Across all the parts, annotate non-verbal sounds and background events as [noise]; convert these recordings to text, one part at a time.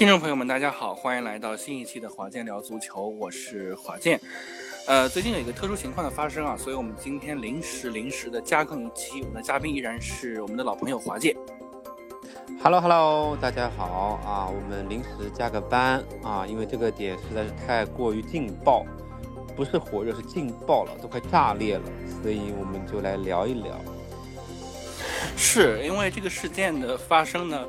听众朋友们，大家好，欢迎来到新一期的华健聊足球，我是华健。呃，最近有一个特殊情况的发生啊，所以我们今天临时临时的加更一期，我们的嘉宾依然是我们的老朋友华健。Hello Hello，大家好啊！我们临时加个班啊，因为这个点实在是太过于劲爆，不是火热是劲爆了，都快炸裂了，所以我们就来聊一聊。是因为这个事件的发生呢，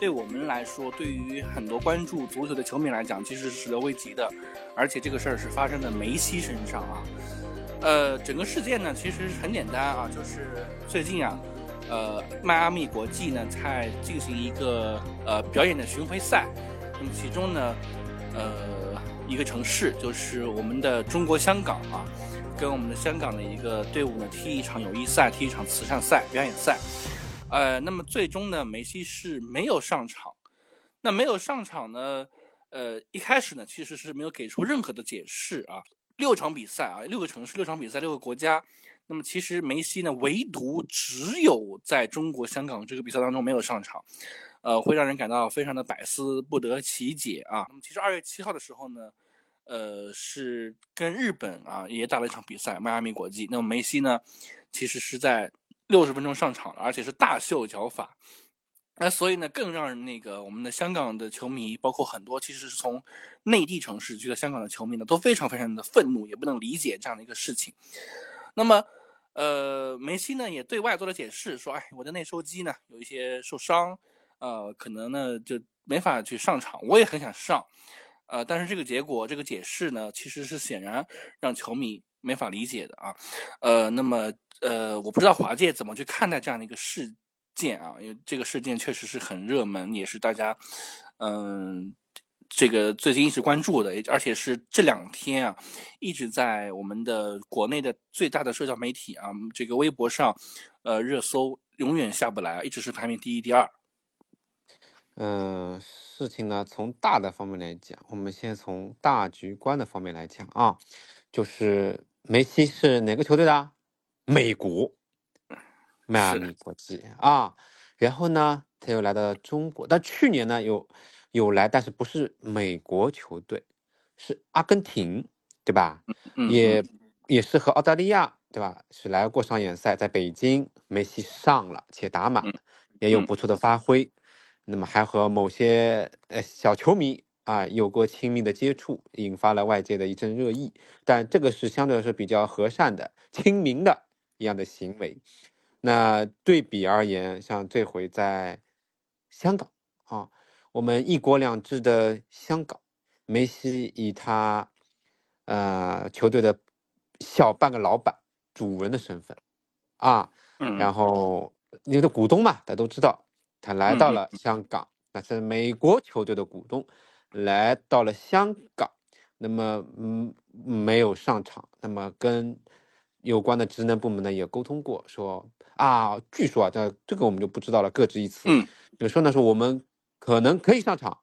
对我们来说，对于很多关注足球的球迷来讲，其实是始料未及的，而且这个事儿是发生在梅西身上啊。呃，整个事件呢，其实很简单啊，就是最近啊。呃，迈阿密国际呢在进行一个呃表演的巡回赛，那么其中呢，呃，一个城市就是我们的中国香港啊，跟我们的香港的一个队伍呢踢一场友谊赛，踢一场慈善赛表演赛，呃，那么最终呢，梅西是没有上场，那没有上场呢，呃，一开始呢其实是没有给出任何的解释啊，六场比赛啊，六个城市，六场比赛，六个国家。那么其实梅西呢，唯独只有在中国香港这个比赛当中没有上场，呃，会让人感到非常的百思不得其解啊。那么其实二月七号的时候呢，呃，是跟日本啊也打了一场比赛，迈阿密国际。那么梅西呢，其实是在六十分钟上场了，而且是大秀脚法。那所以呢，更让那个我们的香港的球迷，包括很多其实是从内地城市去到香港的球迷呢，都非常非常的愤怒，也不能理解这样的一个事情。那么。呃，梅西呢也对外做了解释，说，哎，我的内收肌呢有一些受伤，呃，可能呢就没法去上场。我也很想上，呃，但是这个结果，这个解释呢，其实是显然让球迷没法理解的啊。呃，那么，呃，我不知道华界怎么去看待这样的一个事件啊，因为这个事件确实是很热门，也是大家，嗯。这个最近一直关注的，而且是这两天啊，一直在我们的国内的最大的社交媒体啊，这个微博上，呃，热搜永远下不来，一直是排名第一、第二。嗯，事情呢，从大的方面来讲，我们先从大局观的方面来讲啊，就是梅西是哪个球队的？美国，迈阿密国际啊。然后呢，他又来到中国，但去年呢，有。有来，但是不是美国球队，是阿根廷，对吧？嗯、也也是和澳大利亚，对吧？是来过商演赛，在北京，梅西上了且打满，也有不错的发挥。嗯、那么还和某些呃小球迷啊有过亲密的接触，引发了外界的一阵热议。但这个是相对来说比较和善的、亲民的一样的行为。那对比而言，像这回在香港啊。我们一国两制的香港，梅西以他，呃，球队的小半个老板、主人的身份，啊，嗯，然后你的股东嘛，大家都知道，他来到了香港，那是美国球队的股东，来到了香港，那么嗯没有上场，那么跟有关的职能部门呢也沟通过，说啊，据说啊，这这个我们就不知道了，各执一词，嗯，比如说呢，说我们。可能可以上场，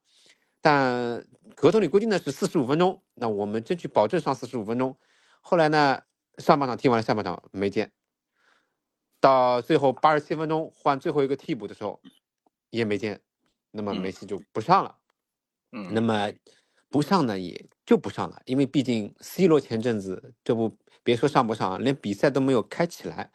但合同里规定的是四十五分钟，那我们争取保证上四十五分钟。后来呢，上半场踢完了，下半场没见，到最后八十七分钟换最后一个替补的时候也没见，那么梅西就不上了。嗯，那么不上呢也就不上了，因为毕竟 C 罗前阵子这不别说上不上，连比赛都没有开起来。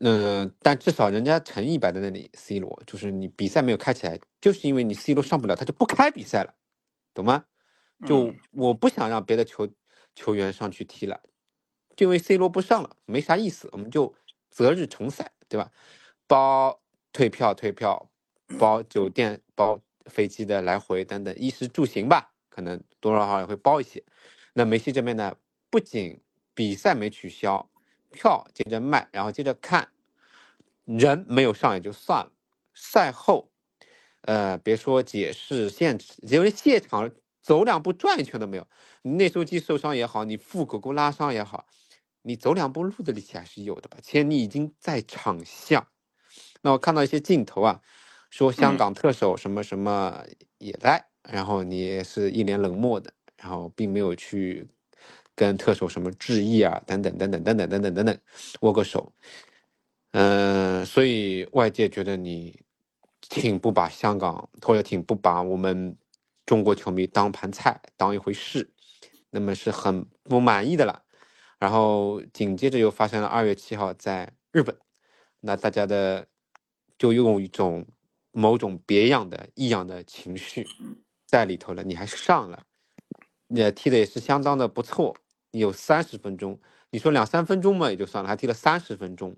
嗯，但至少人家诚意摆在那里，C 罗就是你比赛没有开起来，就是因为你 C 罗上不了，他就不开比赛了，懂吗？就我不想让别的球球员上去踢了，就因为 C 罗不上了，没啥意思，我们就择日重赛，对吧？包退票、退票，包酒店、包飞机的来回等等，衣食住行吧，可能多少少也会包一些。那梅西这边呢，不仅比赛没取消。票接着卖，然后接着看，人没有上也就算了。赛后，呃，别说解释现，因为现场走两步转一圈都没有。你内收肌受伤也好，你腹股沟拉伤也好，你走两步路的力气还是有的吧？且你已经在场下。那我看到一些镜头啊，说香港特首什么什么也在，然后你也是一脸冷漠的，然后并没有去。跟特首什么致意啊，等等等等等等等等等等，握个手，嗯，所以外界觉得你挺不把香港，或者挺不把我们中国球迷当盘菜当一回事，那么是很不满意的了。然后紧接着又发生了二月七号在日本，那大家的就用一种某种别样的异样的情绪在里头了。你还是上了，也踢的也是相当的不错，有三十分钟。你说两三分钟嘛也就算了，还踢了三十分钟。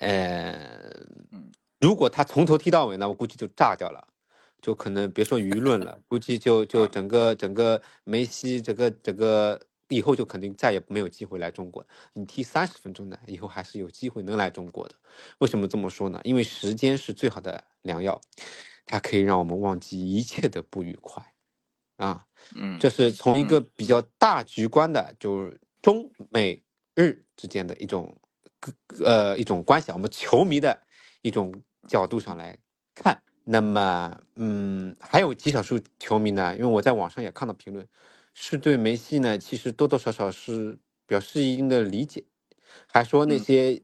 呃，如果他从头踢到尾呢，我估计就炸掉了，就可能别说舆论了，估计就就整个整个梅西整个整个以后就肯定再也没有机会来中国。你踢三十分钟的，以后还是有机会能来中国的。为什么这么说呢？因为时间是最好的良药，它可以让我们忘记一切的不愉快。啊，嗯，这是从一个比较大局观的，就是中美日之间的一种。呃，一种关系，我们球迷的一种角度上来看，那么，嗯，还有极少数球迷呢，因为我在网上也看到评论，是对梅西呢，其实多多少少是表示一定的理解，还说那些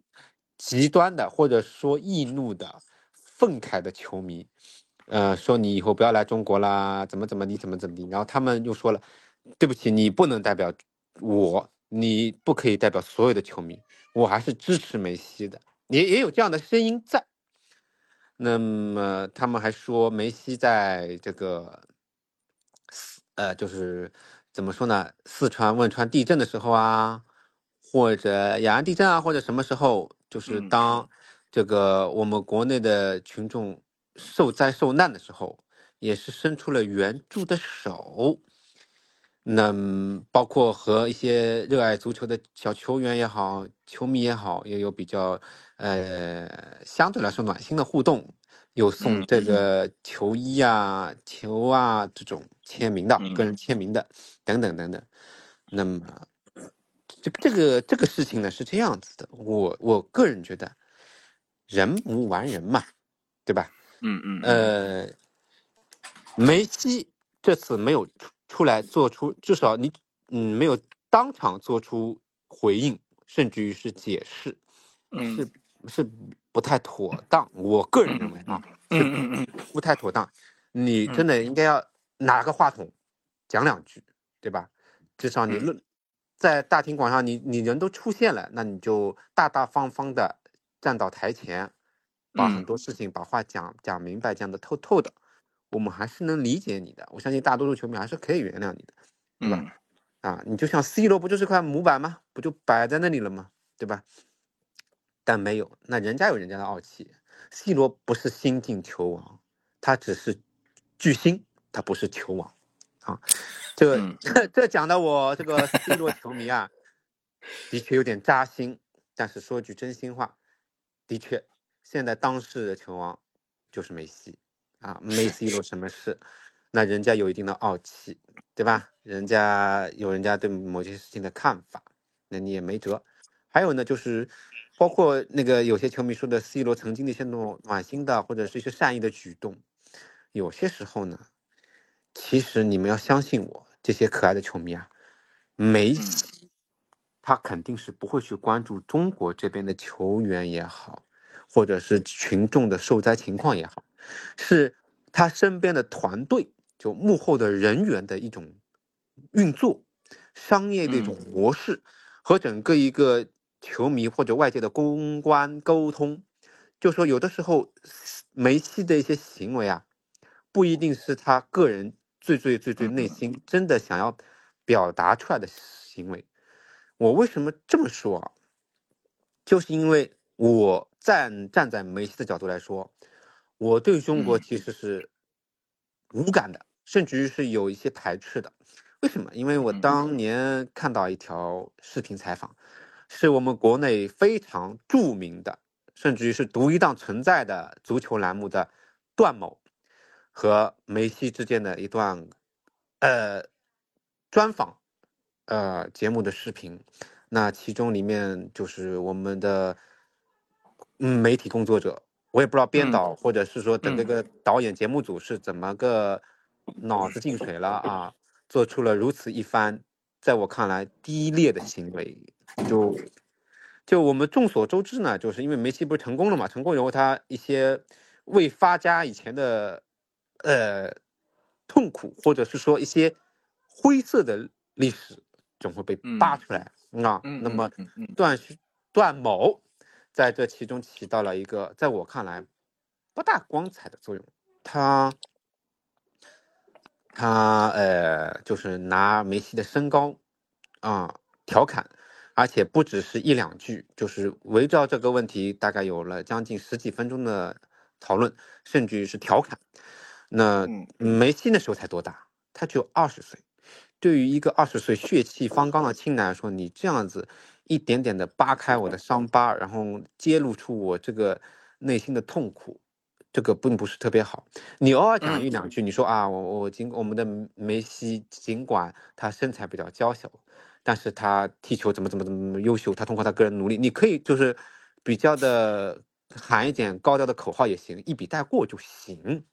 极端的或者说易怒的、愤慨的球迷，呃，说你以后不要来中国啦，怎么怎么你怎么怎么地，然后他们又说了，对不起，你不能代表我，你不可以代表所有的球迷。我还是支持梅西的，也也有这样的声音在。那么他们还说梅西在这个，呃，就是怎么说呢？四川汶川地震的时候啊，或者雅安地震啊，或者什么时候，就是当这个我们国内的群众受灾受难的时候，也是伸出了援助的手。那包括和一些热爱足球的小球员也好，球迷也好，也有比较呃相对来说暖心的互动，有送这个球衣啊、球啊这种签名的个人签名的等等等等。那么这这个这个事情呢是这样子的，我我个人觉得人无完人嘛，对吧？嗯嗯。呃，梅西这次没有。出来做出至少你嗯没有当场做出回应，甚至于是解释，是是不太妥当。我个人认为啊，不太妥当。你真的应该要拿个话筒讲两句，对吧？至少你论在大庭广上，你你人都出现了，那你就大大方方的站到台前，把很多事情把话讲讲明白，讲的透透的。我们还是能理解你的，我相信大多数球迷还是可以原谅你的，对吧？啊，你就像 C 罗不就是块模板吗？不就摆在那里了吗？对吧？但没有，那人家有人家的傲气。C 罗不是新晋球王，他只是巨星，他不是球王。啊，这个这这讲的我这个 C 罗球迷啊，的确有点扎心。但是说句真心话，的确，现在当世的球王就是梅西。啊，没 C 罗什么事，那人家有一定的傲气，对吧？人家有人家对某些事情的看法，那你也没辙。还有呢，就是包括那个有些球迷说的 C 罗曾经的一些那种暖心的或者是一些善意的举动，有些时候呢，其实你们要相信我，这些可爱的球迷啊，梅西他肯定是不会去关注中国这边的球员也好，或者是群众的受灾情况也好。是他身边的团队，就幕后的人员的一种运作，商业的一种模式，和整个一个球迷或者外界的公关沟通。就说有的时候梅西的一些行为啊，不一定是他个人最最最最内心真的想要表达出来的行为。我为什么这么说啊？就是因为我站站在梅西的角度来说。我对中国其实是无感的，甚至于是有一些排斥的。为什么？因为我当年看到一条视频采访，是我们国内非常著名的，甚至于是独一档存在的足球栏目的段某和梅西之间的一段呃专访呃节目的视频。那其中里面就是我们的嗯媒体工作者。我也不知道编导或者是说的这个导演节目组是怎么个脑子进水了啊，做出了如此一番在我看来低劣的行为。就就我们众所周知呢，就是因为梅西不是成功了嘛，成功以后他一些未发家以前的呃痛苦，或者是说一些灰色的历史，总会被扒出来啊。那么段段某在这其中起到了一个在我看来不大光彩的作用。他他呃，就是拿梅西的身高啊调侃。而且不只是一两句，就是围绕这个问题，大概有了将近十几分钟的讨论，甚至于是调侃。那梅西那时候才多大？他只有二十岁。对于一个二十岁血气方刚的青年来说，你这样子一点点的扒开我的伤疤，然后揭露出我这个内心的痛苦，这个并不是特别好。你偶尔讲一两句，你说啊，我我尽我们的梅西尽管他身材比较娇小。但是他踢球怎么怎么怎么优秀，他通过他个人努力，你可以就是比较的喊一点高调的口号也行，一笔带过就行。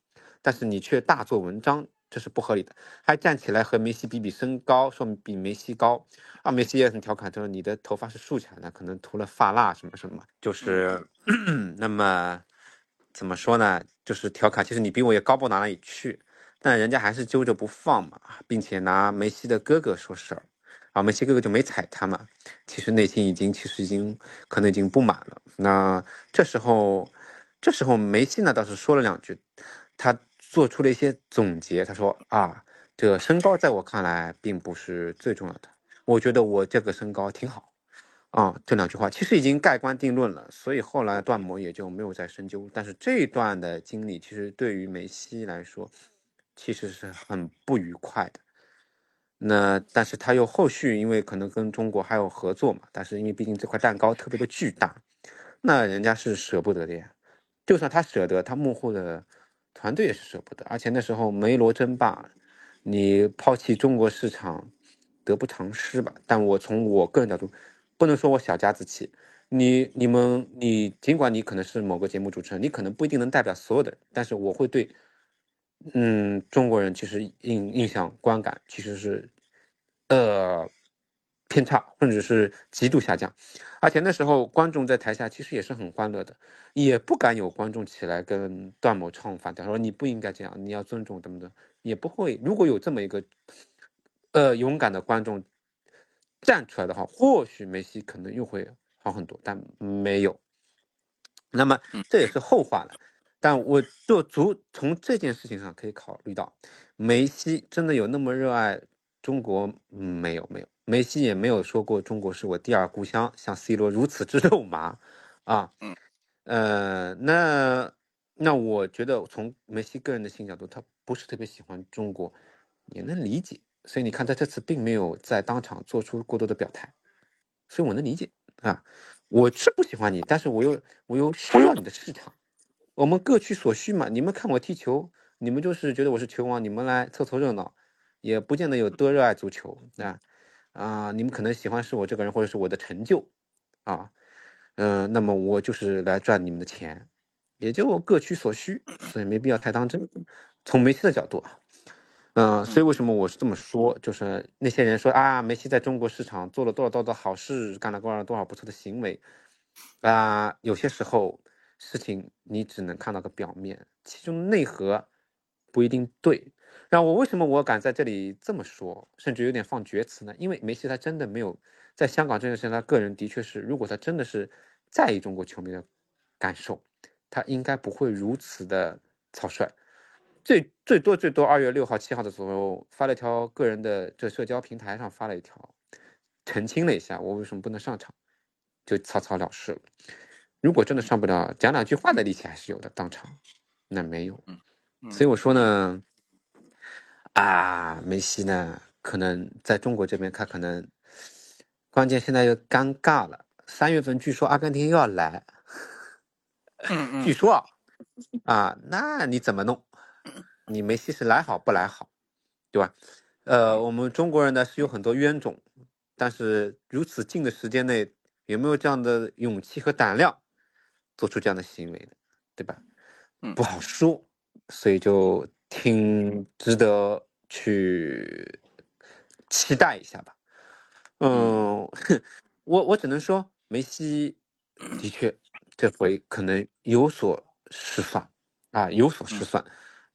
但是你却大做文章，这是不合理的。还站起来和梅西比比身高，说比梅西高啊！梅西也很调侃，就是你的头发是竖起来的，可能涂了发蜡什么什么。就是 [clears throat] 那么怎么说呢？就是调侃，其实你比我也高不到哪里去，但人家还是揪着不放嘛，并且拿梅西的哥哥说事儿。啊，梅西哥哥就没踩他嘛，其实内心已经，其实已经可能已经不满了。那这时候，这时候梅西呢倒是说了两句，他做出了一些总结。他说啊，这个身高在我看来并不是最重要的，我觉得我这个身高挺好。啊，这两句话其实已经盖棺定论了，所以后来段某也就没有再深究。但是这一段的经历，其实对于梅西来说，其实是很不愉快的。那但是他又后续，因为可能跟中国还有合作嘛，但是因为毕竟这块蛋糕特别的巨大，那人家是舍不得的呀。就算他舍得，他幕后的团队也是舍不得。而且那时候梅罗争霸，你抛弃中国市场，得不偿失吧。但我从我个人角度，不能说我小家子气。你你们你尽管你可能是某个节目主持人，你可能不一定能代表所有的，但是我会对。嗯，中国人其实印印象观感其实是，呃，偏差甚至是极度下降，而且那时候观众在台下其实也是很欢乐的，也不敢有观众起来跟段某唱反调，说你不应该这样，你要尊重等等，也不会。如果有这么一个，呃，勇敢的观众站出来的话，或许梅西可能又会好很多，但没有。那么这也是后话了。但我就足从这件事情上可以考虑到，梅西真的有那么热爱中国？没有，没有。梅西也没有说过中国是我第二故乡，像 C 罗如此之肉麻，啊，嗯，呃，那那我觉得从梅西个人的性角度，他不是特别喜欢中国，也能理解。所以你看他这次并没有在当场做出过多的表态，所以我能理解啊。我是不喜欢你，但是我又我又需要你的市场。我们各取所需嘛，你们看我踢球，你们就是觉得我是球王，你们来凑凑热闹，也不见得有多热爱足球啊啊！你们可能喜欢是我这个人，或者是我的成就啊，嗯，那么我就是来赚你们的钱，也就各取所需，所以没必要太当真。从梅西的角度啊，嗯，所以为什么我是这么说，就是那些人说啊，梅西在中国市场做了多少多少好事，干了多少多少不错的行为啊，有些时候。事情你只能看到个表面，其中内核不一定对。然后我为什么我敢在这里这么说，甚至有点放厥词呢？因为梅西他真的没有在香港这件事情，他个人的确是，如果他真的是在意中国球迷的感受，他应该不会如此的草率。最最多最多二月六号、七号的时候发了一条个人的这社交平台上发了一条，澄清了一下我为什么不能上场，就草草了事了。如果真的上不了，讲两句话的力气还是有的。当场，那没有。所以我说呢，啊，梅西呢，可能在中国这边，他可能关键现在又尴尬了。三月份据说阿根廷又要来，据说啊，啊，那你怎么弄？你梅西是来好不来好，对吧？呃，我们中国人呢是有很多冤种，但是如此近的时间内，有没有这样的勇气和胆量？做出这样的行为的，对吧？嗯，不好说，所以就挺值得去期待一下吧。嗯，我我只能说，梅西的确这回可能有所失算啊，有所失算。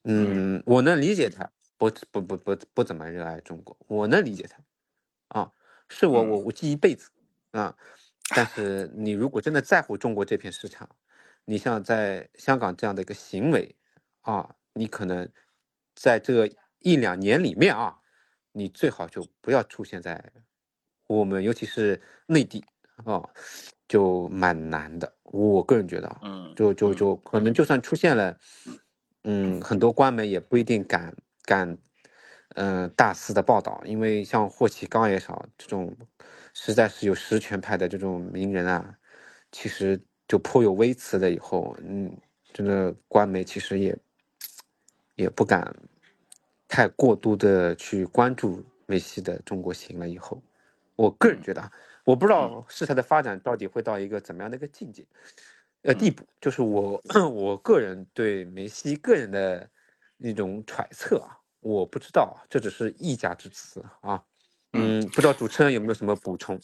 嗯，我能理解他，不不不不不怎么热爱中国，我能理解他，啊，是我我我记一辈子啊。但是你如果真的在乎中国这片市场，你像在香港这样的一个行为啊，你可能在这一两年里面啊，你最好就不要出现在我们，尤其是内地啊，就蛮难的。我个人觉得啊，嗯，就就就可能就算出现了，嗯，很多官媒也不一定敢敢，嗯，大肆的报道，因为像霍启刚也好，这种实在是有实权派的这种名人啊，其实就颇有微词了。以后，嗯，真的官媒其实也也不敢太过度的去关注梅西的中国行了。以后，我个人觉得啊。我不知道事态的发展到底会到一个怎么样的一个境界，呃地步，就是我 [clears throat] 我个人对梅西个人的那种揣测啊，我不知道，这只是一家之词啊，嗯，不知道主持人有没有什么补充？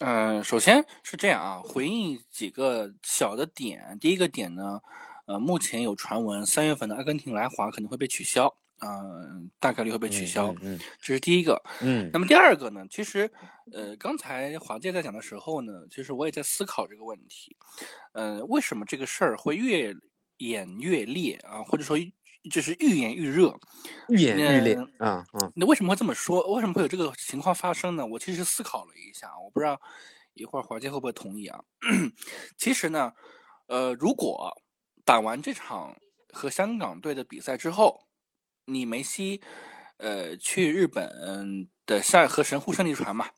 嗯，首先是这样啊，回应几个小的点，第一个点呢，呃，目前有传闻三月份的阿根廷来华可能会被取消。嗯，大概率会被取消。嗯，这是第一个。嗯，那么第二个呢？其实，呃，刚才华姐在讲的时候呢，其实我也在思考这个问题。嗯，为什么这个事儿会越演越烈啊？或者说，就是愈演愈热？愈演愈烈啊啊！那为什么会这么说？为什么会有这个情况发生呢？我其实思考了一下，我不知道一会儿华姐会不会同意啊？[clears throat] 其实呢，呃，如果打完这场和香港队的比赛之后，你梅西，呃，去日本的下和神户胜利船嘛，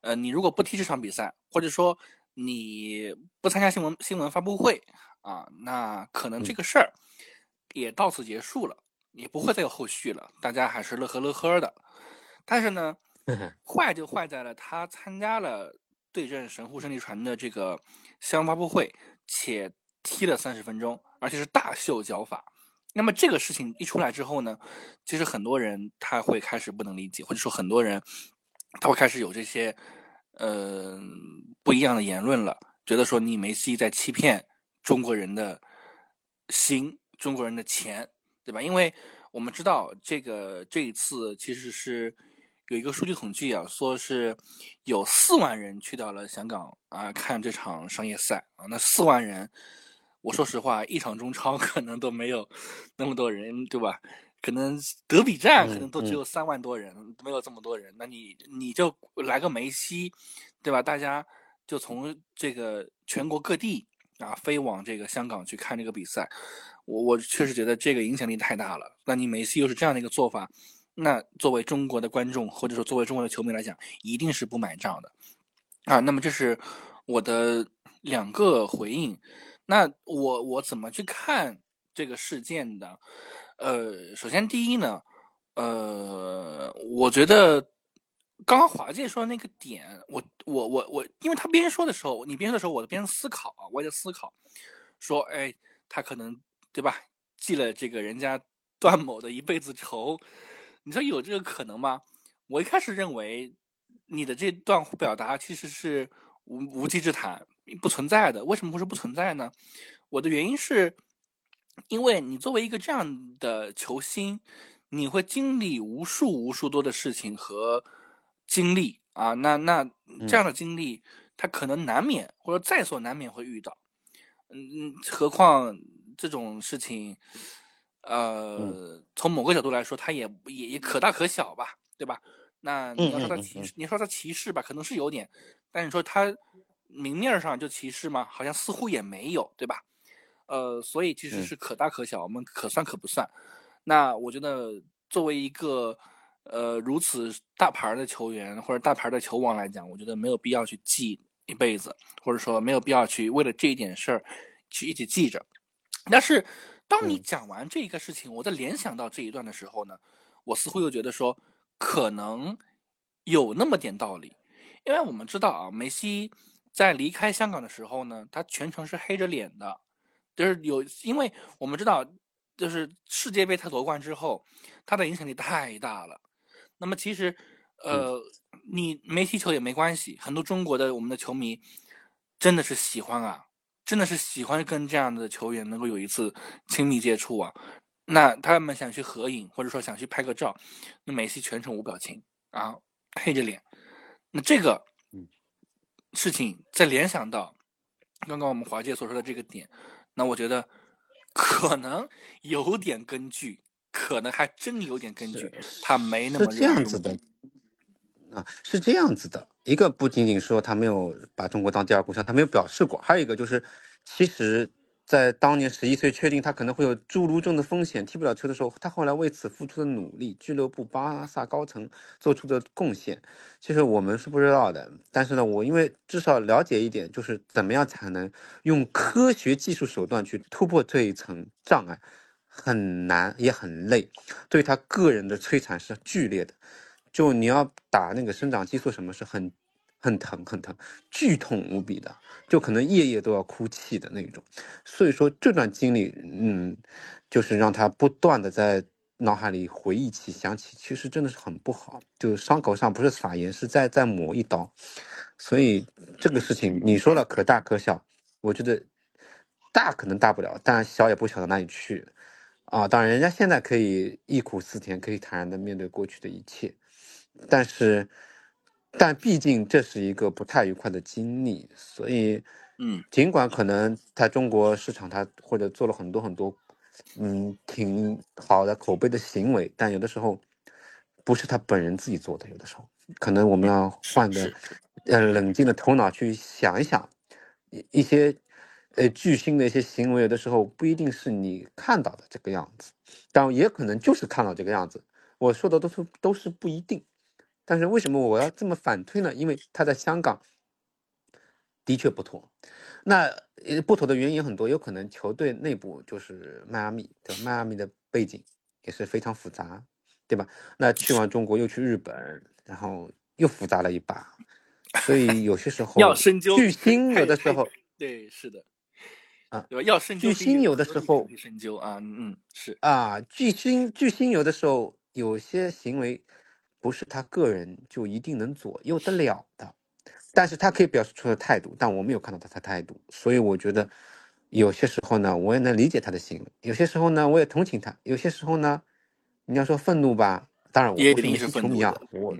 呃，你如果不踢这场比赛，或者说你不参加新闻新闻发布会啊，那可能这个事儿也到此结束了，也不会再有后续了，大家还是乐呵乐呵的。但是呢，坏就坏在了他参加了对阵神户胜利船的这个新闻发布会，且踢了三十分钟，而且是大秀脚法。那么这个事情一出来之后呢，其实很多人他会开始不能理解，或者说很多人他会开始有这些呃不一样的言论了，觉得说你梅西在欺骗中国人的心，中国人的钱，对吧？因为我们知道这个这一次其实是有一个数据统计啊，说是有四万人去到了香港啊看这场商业赛啊，那四万人。我说实话，一场中超 [laughs] 可能都没有那么多人，对吧？可能德比战可能都只有三万多人，没有这么多人。那你你就来个梅西，对吧？大家就从这个全国各地啊飞往这个香港去看这个比赛。我我确实觉得这个影响力太大了。那你梅西又是这样的一个做法，那作为中国的观众或者说作为中国的球迷来讲，一定是不买账的啊。那么这是我的两个回应。那我我怎么去看这个事件的？呃，首先第一呢，呃，我觉得刚刚华健说的那个点，我我我我，因为他边说的时候，你边说的时候，我边思考啊，我也在思考，说，哎，他可能对吧，记了这个人家 [laughs] 段某的一辈子仇，你说有这个可能吗？我一开始认为你的这段表达其实是无无稽之谈。不存在的，为什么会是不存在呢？我的原因是，因为你作为一个这样的球星，你会经历无数无数多的事情和经历啊，那那这样的经历，他可能难免或者在所难免会遇到，嗯嗯，何况这种事情，呃，从某个角度来说，他也也也可大可小吧，对吧？那你要说他歧视，你说他歧视吧，可能是有点，但你说他。明面上就歧视吗？好像似乎也没有，对吧？呃，所以其实是可大可小，我们可算可不算。那我觉得作为一个呃如此大牌的球员或者大牌的球王来讲，我觉得没有必要去记一辈子，或者说没有必要去为了这一点事儿去一直记着。但是当你讲完这一个事情，我在联想到这一段的时候呢，我似乎又觉得说可能有那么点道理，因为我们知道啊，梅西。在离开香港的时候呢，他全程是黑着脸的，就是有，因为我们知道，就是世界杯他夺冠之后，他的影响力太大了。那么其实，呃，你没踢球也没关系，很多中国的我们的球迷真的是喜欢啊，真的是喜欢跟这样的球员能够有一次亲密接触啊。那他们想去合影，或者说想去拍个照，那梅西全程无表情啊，黑着脸。那这个事情再联想到刚刚我们华姐所说的这个点，那我觉得可能有点根据，可能还真有点根据，他没那么是这样子的啊，是这样子的。一个不仅仅说他没有把中国当第二故乡，他没有表示过，还有一个就是其实。在当年十一岁确定他可能会有侏儒症的风险，踢不了球的时候，他后来为此付出的努力，俱乐部、巴萨高层做出的贡献，其实我们是不知道的。但是呢，我因为至少了解一点，就是怎么样才能用科学技术手段去突破这一层障碍，很难也很累，对他个人的摧残是剧烈的。就你要打那个生长激素，什么是很。很疼，很疼，剧痛无比的，就可能夜夜都要哭泣的那种。所以说这段经历，嗯，就是让他不断的在脑海里回忆起、想起，其实真的是很不好。就伤口上不是撒盐，是在在抹一刀。所以这个事情你说了可大可小，我觉得大可能大不了，但小也不小到哪里去。啊，当然人家现在可以忆苦思甜，可以坦然的面对过去的一切，但是。但毕竟这是一个不太愉快的经历，所以，嗯，尽管可能在中国市场他或者做了很多很多，嗯，挺好的口碑的行为，但有的时候不是他本人自己做的，有的时候。可能我们要换个，呃，冷静的头脑去想一想，一一些，呃，巨星的一些行为，有的时候不一定是你看到的这个样子，但也可能就是看到这个样子。我说的都是都是不一定。但是为什么我要这么反推呢？因为他在香港的确不妥，那呃不妥的原因很多，有可能球队内部就是迈阿密，对吧？迈阿密的背景也是非常复杂，对吧？那去完中国又去日本，然后又复杂了一把，所以有些时候要深究。巨星有的时候对是的啊，对吧？要深究。巨星有的时候深究啊，嗯是啊，巨星巨星有的时候有些行为。不是他个人就一定能左右得了的，但是他可以表示出的态度，但我没有看到他的态度，所以我觉得有些时候呢，我也能理解他的行为，有些时候呢，我也同情他，有些时候呢，你要说愤怒吧，当然我不是球迷啊，我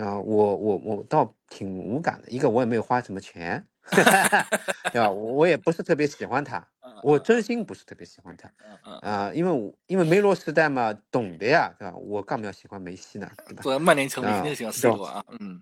啊，我我我倒挺无感的，一个我也没有花什么钱，[laughs] 对吧？我也不是特别喜欢他。我真心不是特别喜欢他，啊，因为我因为梅罗时代嘛，懂的呀，对吧？我干嘛要喜欢梅西呢？对吧？作为曼联球迷，肯定喜欢 C 罗啊，嗯，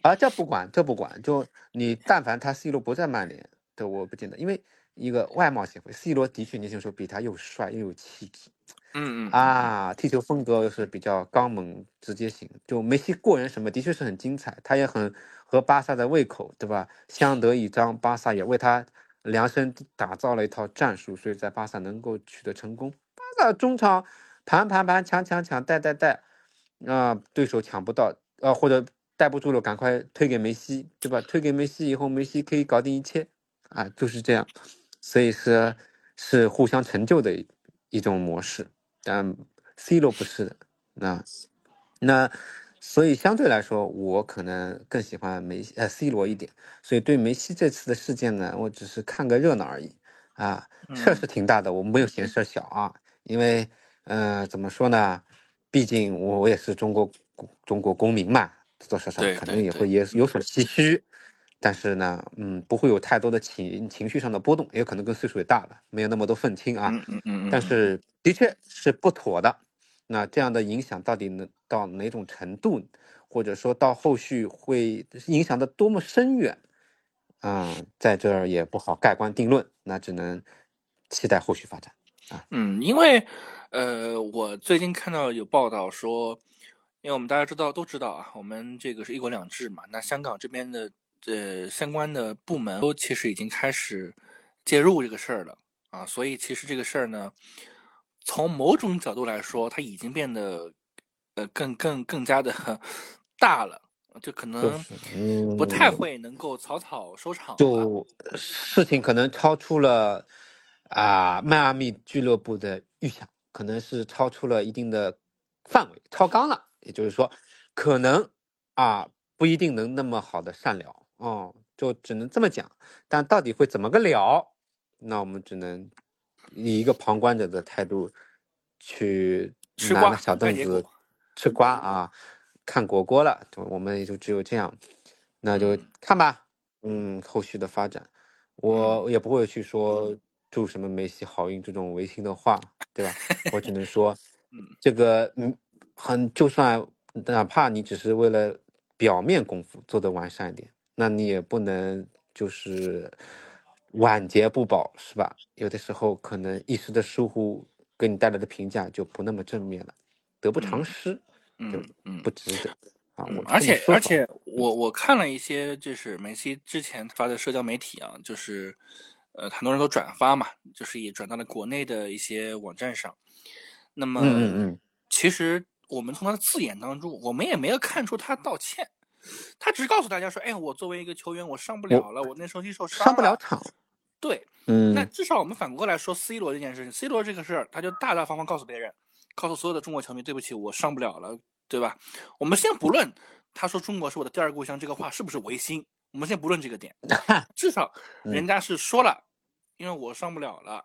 啊，这不管，这不管，就你但凡他 C 罗不在曼联，对，我不见得，因为一个外貌协会，C 罗的确年轻时候比他又帅又有气质，嗯嗯，啊，踢球风格又是比较刚猛直接型，就梅西过人什么的确是很精彩，他也很合巴萨的胃口，对吧？相得益彰，巴萨也为他。量身打造了一套战术，所以在巴萨能够取得成功。巴萨中场盘盘盘抢抢抢带带带，啊，对手抢不到，啊，或者带不住了，赶快推给梅西，对吧？推给梅西以后，梅西可以搞定一切，啊，就是这样。所以是是互相成就的一种模式。但 C 罗不是的，那那。所以相对来说，我可能更喜欢梅西呃 C 罗一点。所以对梅西这次的事件呢，我只是看个热闹而已啊。事儿是挺大的，我没有嫌事儿小啊。因为，嗯，怎么说呢？毕竟我我也是中国中国公民嘛，多多少少可能也会也有所唏嘘。但是呢，嗯，不会有太多的情情绪上的波动，也有可能跟岁数也大了，没有那么多愤青啊。嗯嗯嗯。但是的确是不妥的。那这样的影响到底能到哪种程度，或者说到后续会影响的多么深远，啊，在这儿也不好盖棺定论，那只能期待后续发展啊。嗯，因为，呃，我最近看到有报道说，因为我们大家知道都知道啊，我们这个是一国两制嘛，那香港这边的呃相关的部门都其实已经开始介入这个事儿了啊，所以其实这个事儿呢。从某种角度来说，它已经变得，呃，更更更加的 [laughs] 大了，就可能不太会能够草草收场。就事情可能超出了啊迈阿密俱乐部的预想，可能是超出了一定的范围，超纲了。也就是说，可能啊不一定能那么好的善了，哦，就只能这么讲。但到底会怎么个了？那我们只能。以一个旁观者的态度去拿那小凳子吃瓜啊，看果果了，就我们也就只有这样，那就嗯看吧，嗯，后续的发展，我也不会去说祝什么梅西好运这种违心的话，对吧？我只能说 [laughs] 嗯，这个嗯，很就算哪怕你只是为了表面功夫做得完善一点，那你也不能就是晚节不保，是吧？有的时候可能一时的疏忽给你带来的评价就不那么正面了，得不偿嗯失，就嗯嗯不值得啊。我，嗯而且而且我我看了一些就是梅西之前发的社交媒体啊，就是呃很多人都转发嘛，就是也转到了国内的一些网站上。那么，嗯嗯嗯，其实我们从他的字眼当中，我们也没有看出他道歉，他只是告诉大家说，哎，我作为一个球员，我上不了了，我那时候受伤上不了场，对，嗯那至少我们反过来说 C 罗这件事情，C 罗这个事儿，他就大大方方告诉别人，告诉所有的中国球迷，对不起，我上不了了，对吧？我们先不论他说中国是我的第二故乡这个话是不是违心，我们先不论这个点，[laughs] 至少嗯人家是说了，因为我上不了了。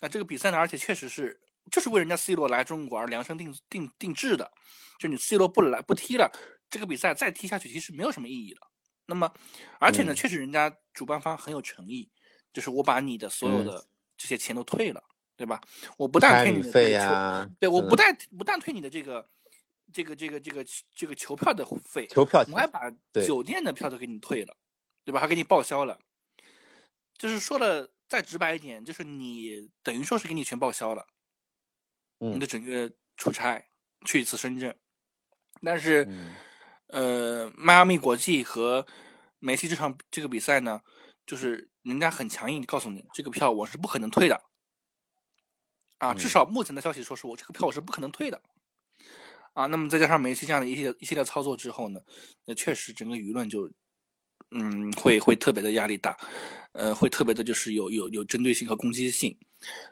那这个比赛呢，而且确实是就是为人家 C 罗来中国而量身定定定制的，就你 C 罗不来不踢了，这个比赛再踢下去其实没有什么意义了。那么，而且呢，嗯确实人家主办方很有诚意，就是我把你的所有嗯的这些钱都退了，对吧？我不但退你的这个球呀，对，我嗯不但不但退你的这个这个这个这个这个球票的费，球票，我还把酒店的票都给你退了，对吧？还给你报销了。就是说的再直白一点，就是你等于说是给你全报销了，你嗯的整个出差去一次深圳，但是，嗯呃，迈阿密国际和梅西这场这个比赛呢，就是人家很强硬地告诉你，这个票我是不可能退的。啊，至嗯少目前的消息说是我这个票我是不可能退的。啊，那么再加上梅西这样的一些一系列操作之后呢，那确实整个舆论就，嗯，会会特别的压力大，呃，会特别的就是有有有针对性和攻击性。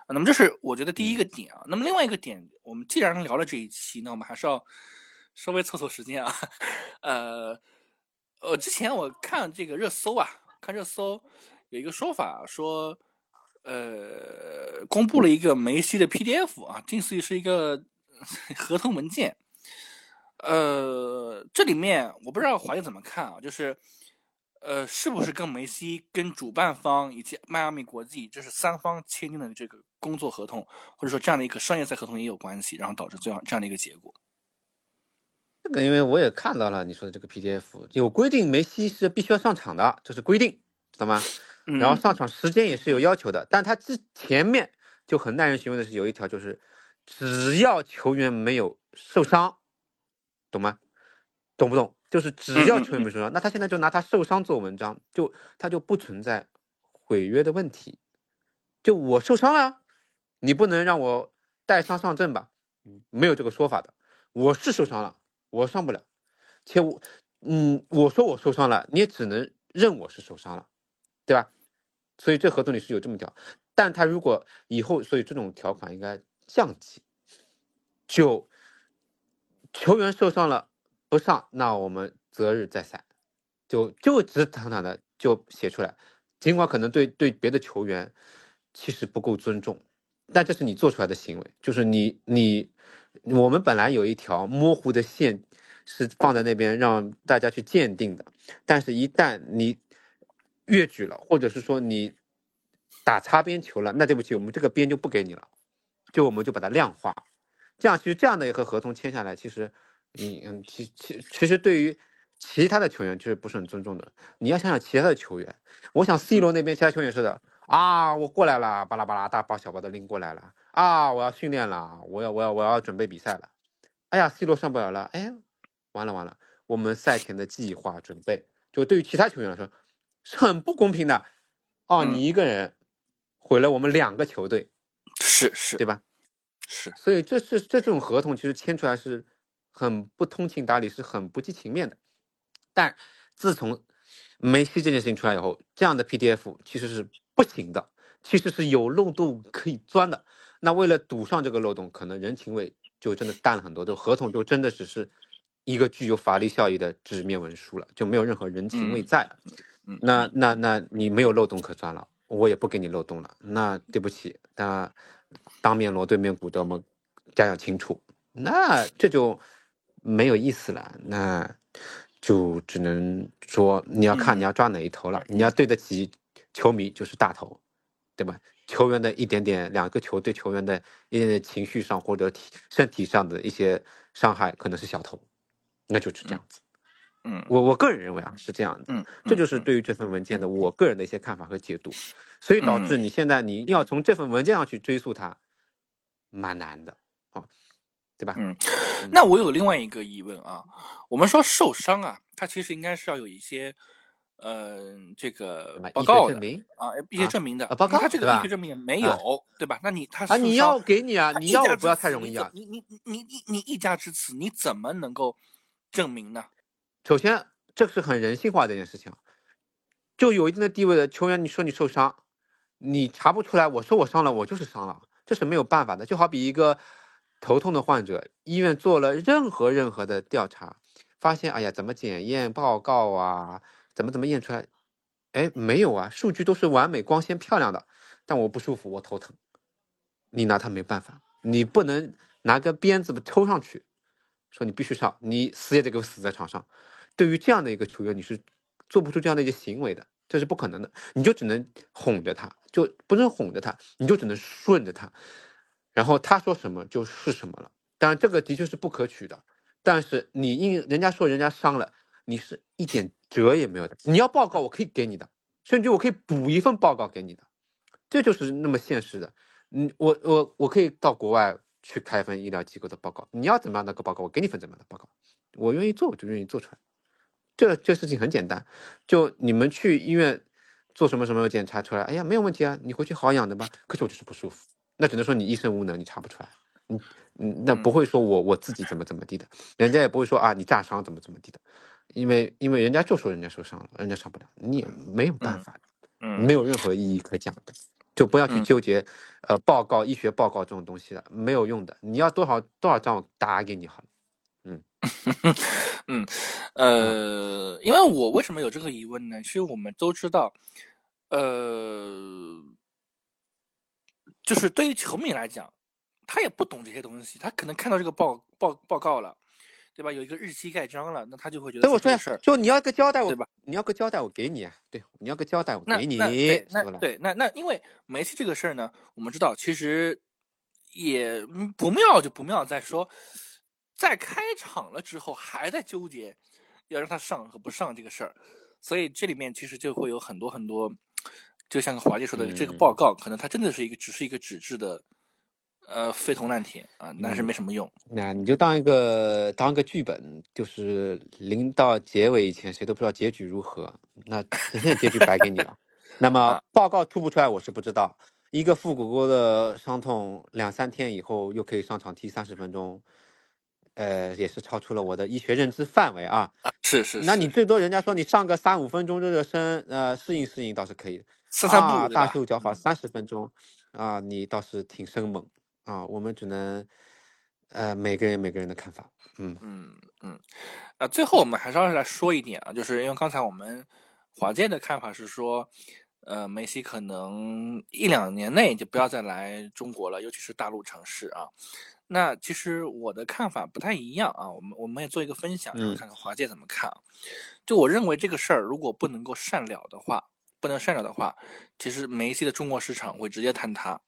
啊，那么这是我觉得第一个点啊。那么另外一个点，我们既然聊了这一期，那我们还是要稍微凑凑时间啊。[laughs] 呃，呃，之前我看这个热搜啊，看热搜有一个说法说，呃，公布了一个梅西的 PDF 啊，近似于是一个 [laughs] 合同文件。呃，这里面我不知道华爷怎么看啊，就是，呃，是不是跟梅西、跟主办方以及迈阿密国际这是三方签订的这个工作合同，或者说这样的一个商业赛合同也有关系，然后导致这样这样的一个结果？这个因为我也看到了你说的这个 PDF 有规定，梅西是必须要上场的，这是规定，知道吗？然后嗯上场时间也是有要求的，但他之前面就很耐人寻味的是有一条就是，只要球员没有受伤，懂吗？懂不懂？就是只要球员没受伤，那他现在就拿他受伤做文章，就他就不存在毁约的问题。就我受伤了，你不能让我带伤上阵吧？没有这个说法的。我是受伤了，我上不了，且我，嗯，我说我受伤了，你也只能认我是受伤了，对吧？所以这合同里是有这么条，但他如果以后，所以这种条款应该降级，就球员受伤了不上，那我们择日再赛，就就直坦坦的就写出来，尽管可能对对别的球员其实不够尊重，但这是你做出来的行为，就是你你我们本来有一条模糊的线是放在那边让大家去鉴定的，但是一旦你越矩了，或者是说你打擦边球了，那对不起，我们这个边就不给你了，就我们就把它量化，这样其实这样的一个合同签下来，其实你嗯其其其实对于其他的球员就是不是很尊重的。你要想想其他的球员，我想 C 罗那边其他球员是的啊，我过来了，巴拉巴拉大包小包的拎过来了啊，我要训练了，我要我要我要准备比赛了，哎呀，C 罗上不了了，哎，完了完了，我们赛前的计划准备，就对于其他球员来说是很不公平的，哦，嗯你一个人毁了我们两个球队，是是对吧？是，所以这是这种合同其实签出来是很不通情达理，是很不计情面的。但自从梅西这件事情出来以后，这样的 PDF 其实是不行的，其实是有漏洞可以钻的。那为了堵上这个漏洞，可能人情味就真的淡了很多，就合同就真的只是一个具有法律效益的纸面文书了，就没有任何人情味嗯在那那那你没有漏洞可钻了，我也不给你漏洞了。那对不起，那当面锣对面鼓的，我们讲讲清楚。那这就没有意思了。那就只能说你要看你要抓哪一头了。你要对得起球迷就是大头，对吧？球员的一点点，两个球队球员的一点点情绪上或者体身体上的一些伤害，可能是小头，那就是这样子。嗯，我我个人认为啊是这样的，嗯，这就是对于这份文件的我个人的一些看法和解读，所以导致你现在你要从这份文件上去追溯它，蛮难的啊，对吧？嗯，那我有另外一个疑问啊，我们说受伤啊，它其实应该是要有一些。呃，这个报告的啊，一些证明的啊报告，他这个医学证明也没有，对吧？那你他啊，你要给你啊，你要不要太容易啊？你你你你你你一家之词，你怎么能够证明呢？首先，这是很人性化的一件事情，就有一定的地位的球员，你说你受伤，你查不出来，我说我伤了，我就是伤了，这是没有办法的。就好比一个头痛的患者，医院做了任何任何的调查，发现，哎呀，怎么检验报告啊？怎么怎么验出来？哎，没有啊，数据都是完美、光鲜、漂亮的。但我不舒服，我头疼。你拿他没办法，你不能拿个鞭子抽上去，说你必须上，你死也得给我死在场上。对于这样的一个球员，你是做不出这样的一些行为的，这是不可能的。你就只能哄着他，就不能哄着他，你就只能顺着他，然后他说什么就是什么了。当然，这个的确是不可取的。但是你因人家说人家伤了，你是一点。辙也没有的，你要报告我可以给你的，甚至我可以补一份报告给你的，这就是那么现实的。嗯，我我我可以到国外去开份医疗机构的报告，你要怎么样的个报告，我给你份怎么样的报告，我愿意做我就愿意做出来。这这事情很简单，就你们去医院做什么什么检查出来，哎呀没有问题啊，你回去好好养的吧。可是我就是不舒服，那只能说你医生无能，你查不出来。嗯嗯，那不会说我我自己怎么怎么地的，人家也不会说啊你炸伤怎么怎么地的。因为因为人家就说人家受伤了，人家上不了，你也没有办法，嗯，没有任何意义可讲的，就不要去纠结，呃，报告医学报告这种东西了，没有用的。你要多少多少张我打给你好了，[laughs] 嗯，嗯，呃，因为我为什么有这个疑问呢？其实我们都知道，呃，就是对于球迷来讲，他也不懂这些东西，他可能看到这个报报报告了。对吧？有一个日期盖章了，那他就会觉得。等我说事儿，就你要个交代，我对吧？你要个交代，我给你。对，你要个交代，我给你。那对，那那因为梅西这个事儿呢，我们知道其实也不妙，就不妙在说，在开场了之后还在纠结要让他上和不上这个事儿，所以这里面其实就会有很多很多，就像华姐说的，这个报告可能它真的是一个只是一个纸质的。呃，废铜烂铁啊，那是没什么用。那你就当一个当一个剧本，就是临到结尾以前，谁都不知道结局如何。那结局白给你了。那么报告出不出来，我是不知道。一个腹股沟的伤痛，两三天以后又可以上场踢三十分钟，呃，也是超出了我的医学认知范围啊。是是。那你最多人家说你上个三五分钟热热身，呃，适应适应倒是可以。散散步，大秀脚法三十分钟，啊，你倒是挺生猛。啊，我们只能，呃，每个人每个人的看法，嗯嗯嗯，呃，最后我们还是要来说一点啊，就是因为刚才我们华健的看法是说，呃，梅西可能一两年内就不要再来中国了，尤其是大陆城市啊。那其实我的看法不太一样啊，我们我们也做一个分享，看看华健怎么看啊。就我认为这个事儿如果不能够善了的话，不能善了的话，其实梅西的中国市场会直接坍塌。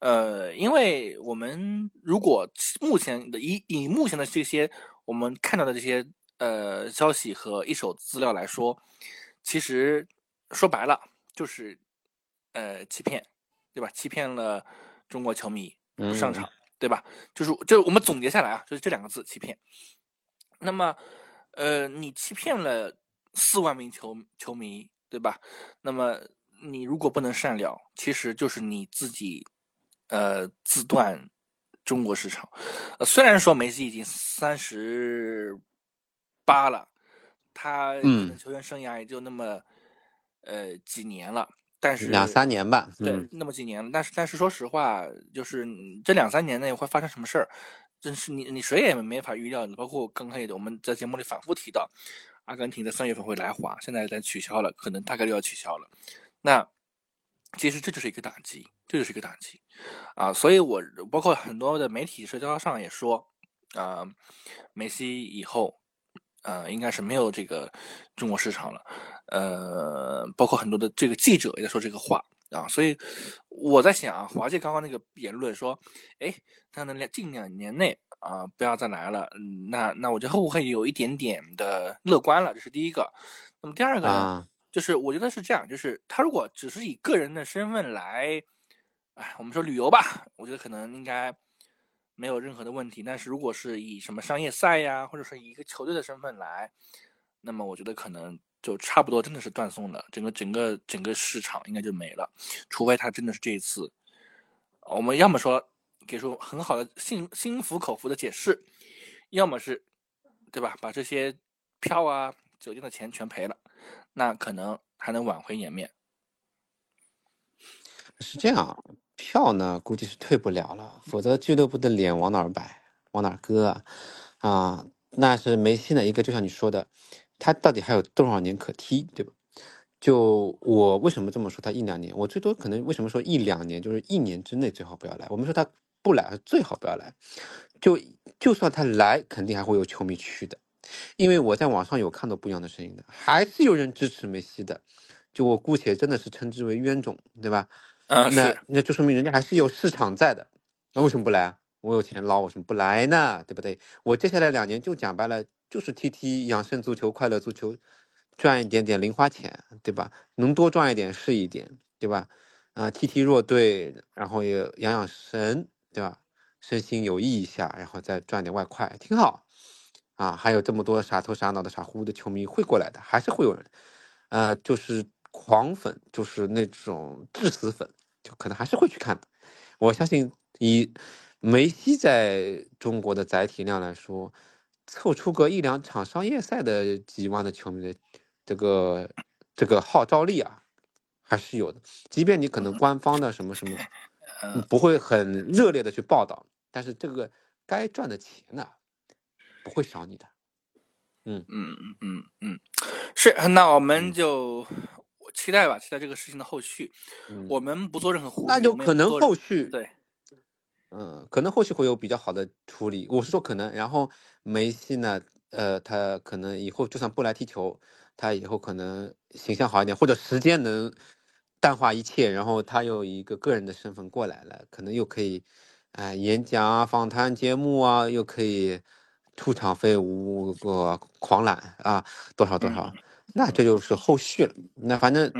呃，因为我们如果目前的以以目前的这些我们看到的这些呃消息和一手资料来说，其实说白了就是呃欺骗，对吧？欺骗了中国球迷不上场，对吧？就是就我们总结下来啊，就是这两个字欺骗。那么呃，你欺骗了四万名球球迷，对吧？那么你如果不能善了，其实就是你自己。呃，自断中国市场。呃，虽然说梅西已经三十八了，他球员生涯也就那么呃几年了，但是两三年吧，对，那么几年。但是但是说实话，就是这两三年内会发生什么事儿，真是你你谁也没法预料。包括刚才我们在节目里反复提到，阿根廷在三月份会来华，现在在取消了，可能大概率要取消了。那其实这就是一个打击，这就是一个打击啊！所以我包括很多的媒体社交上也说，啊，梅西以后，呃，应该是没有这个中国市场了，呃，包括很多的这个记者也在说这个话啊，所以我在想啊，华界刚刚那个言论说，哎，他能两近两年内啊不要再来了，那那我觉得会不会有一点点的乐观了？这是第一个，那么第二个呢？就是我觉得是这样，就是他如果只是以个人的身份来，哎，我们说旅游吧，我觉得可能应该没有任何的问题。但是如果是以什么商业赛呀，或者是以一个球队的身份来，那么我觉得可能就差不多真的是断送了，整个整个整个市场应该就没了。除非他真的是这一次，我们要么说给出很好的心心服口服的解释，要么是，对吧？把这些票啊、酒店的钱全赔了。那可能还能挽回颜面，是这样，票呢估计是退不了了，否则俱乐部的脸往哪儿摆，往哪儿搁啊？啊，那是梅西的一个，就像你说的，他到底还有多少年可踢，对吧？就我为什么这么说？他一两年，我最多可能为什么说一两年？就是一年之内最好不要来。我们说他不来，最好不要来。就就算他来，肯定还会有球迷去的。因为我在网上有看到不一样的声音的，还是有人支持梅西的，就我姑且真的是称之为冤种，对吧？啊，那那就说明人家还是有市场在的，那为什么不来？我有钱捞，为什么不来呢？对不对？我接下来两年就讲白了，就是踢踢养生足球、快乐足球，赚一点点零花钱，对吧？能多赚一点是一点，对吧？啊，踢踢弱队，然后也养养神，对吧？身心有益一下，然后再赚点外快，挺好。啊，还有这么多傻头傻脑的傻乎乎的球迷会过来的，还是会有人，呃，就是狂粉，就是那种致死粉，就可能还是会去看的。我相信以梅西在中国的载体量来说，凑出个一两场商业赛的几万的球迷的这个这个号召力啊，还是有的。即便你可能官方的什么什么 [laughs] 不会很热烈的去报道，但是这个该赚的钱呢？不会少你的，嗯嗯嗯嗯嗯，是，那我们就期待吧，期待这个事情的后续。我们不做任何胡，那就可能后续对，嗯，可能后续会有比较好的处理。我是说可能，然后梅西呢，呃，他可能以后就算不来踢球，他以后可能形象好一点，或者时间能淡化一切，然后他又一个个人的身份过来了，可能又可以，哎，演讲啊、访谈节目啊，又可以。出场费五个狂揽啊，多少多少，那这就是后续了。那反正，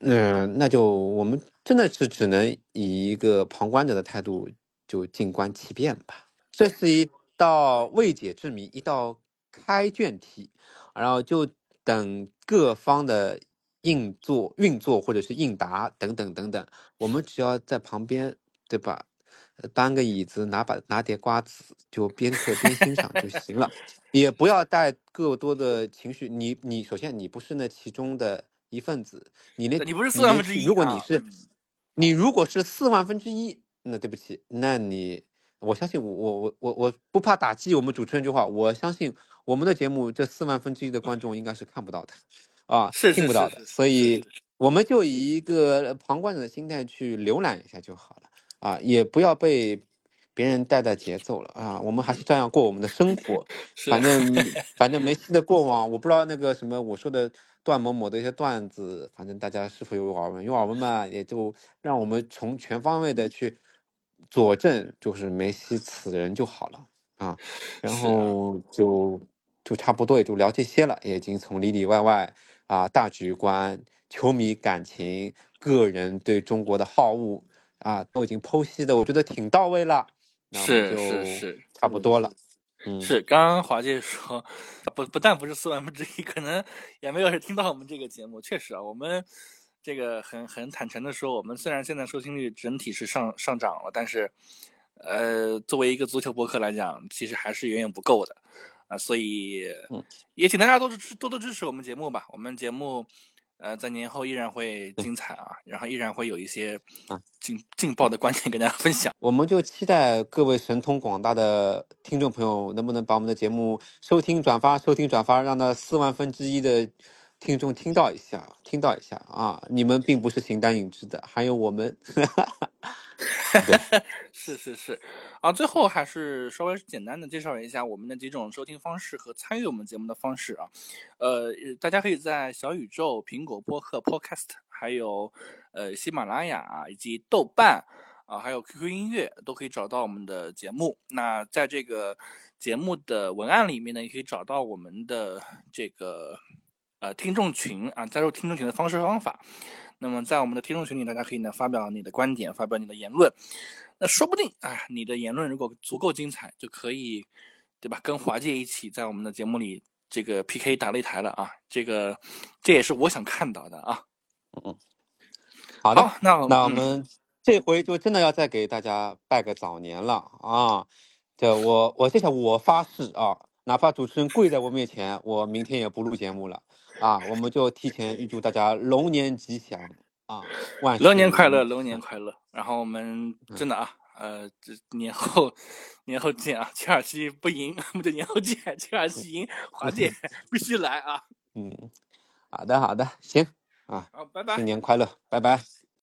嗯，那就我们真的是只能以一个旁观者的态度，就静观其变吧。这是一道未解之谜，一道开卷题，然后就等各方的应作、运作或者是应答等等等等，我们只要在旁边，对吧？搬个椅子，拿把拿点瓜子，就边嗑边欣赏就行了，也不要带过多的情绪。你你首先你不是那其中的一份子，你那你不是四万分之一。如果你是，你如果是四万分之一，那对不起，那你我相信我我我我我不怕打击我们主持人这句话，我相信我们的节目这四万分之一的观众应该是看不到的，啊，是听不到的，所以我们就以一个旁观者的心态去浏览一下就好了。啊，也不要被别人带带节奏了啊！我们还是照样过我们的生活。[laughs] 反正反正梅西的过往，我不知道那个什么我说的段某某的一些段子，反正大家是否有耳闻？有耳闻嘛，也就让我们从全方位的去佐证，就是梅西此人就好了 [laughs] 啊。然后就就差不多也就聊这些了，也已经从里里外外啊大局观、球迷感情、个人对中国的好恶。啊，都已经剖析的，我觉得挺到位了，是是是，差不多了。嗯，是刚刚华姐说，不不但不是四万分之一，可能也没有人听到我们这个节目。确实啊，我们这个很很坦诚的说，我们虽然现在收听率整体是上上涨了，但是，呃，作为一个足球博客来讲，其实还是远远不够的啊。所以，也请大家多多多支持我们节目吧。我们节目。呃，在年后依然会精彩啊，然后依然会有一些啊劲劲爆的观点跟大家分享。我们就期待各位神通广大的听众朋友能不能把我们的节目收听、转发、收听、转发，让那四万分之一的听众听到一下，听到一下啊！你们并不是形单影只的，还有我们。[laughs] [laughs] 是是是，啊，最后还是稍微简单的介绍一下我们的几种收听方式和参与我们节目的方式啊。呃，大家可以在小宇宙、苹果播客 Podcast，还有呃喜马拉雅以及豆瓣啊，还有 QQ 音乐都可以找到我们的节目。那在这个节目的文案里面呢，也可以找到我们的这个呃听众群啊，加入听众群的方式方法。那么在我们的听众群里，大家可以呢发表你的观点，发表你的言论。那说不定啊，你的言论如果足够精彩，就可以，对吧？跟华界一起在我们的节目里这个 PK 打擂台了啊！这个这也是我想看到的啊。嗯，好的，那那我们这回就真的要再给大家拜个早年了啊！这我我这下我发誓啊，哪怕主持人跪在我面前，我明天也不录节目了。啊，我们就提前预祝大家龙年吉祥啊，万龙年快乐，龙年快乐。然后我们真的啊，呃，这年后年后见啊，切尔西不赢，我们就年后见。切尔西赢，华姐 [laughs] 必须来啊。嗯，好的好的，行啊，好，拜拜，新年快乐，拜拜。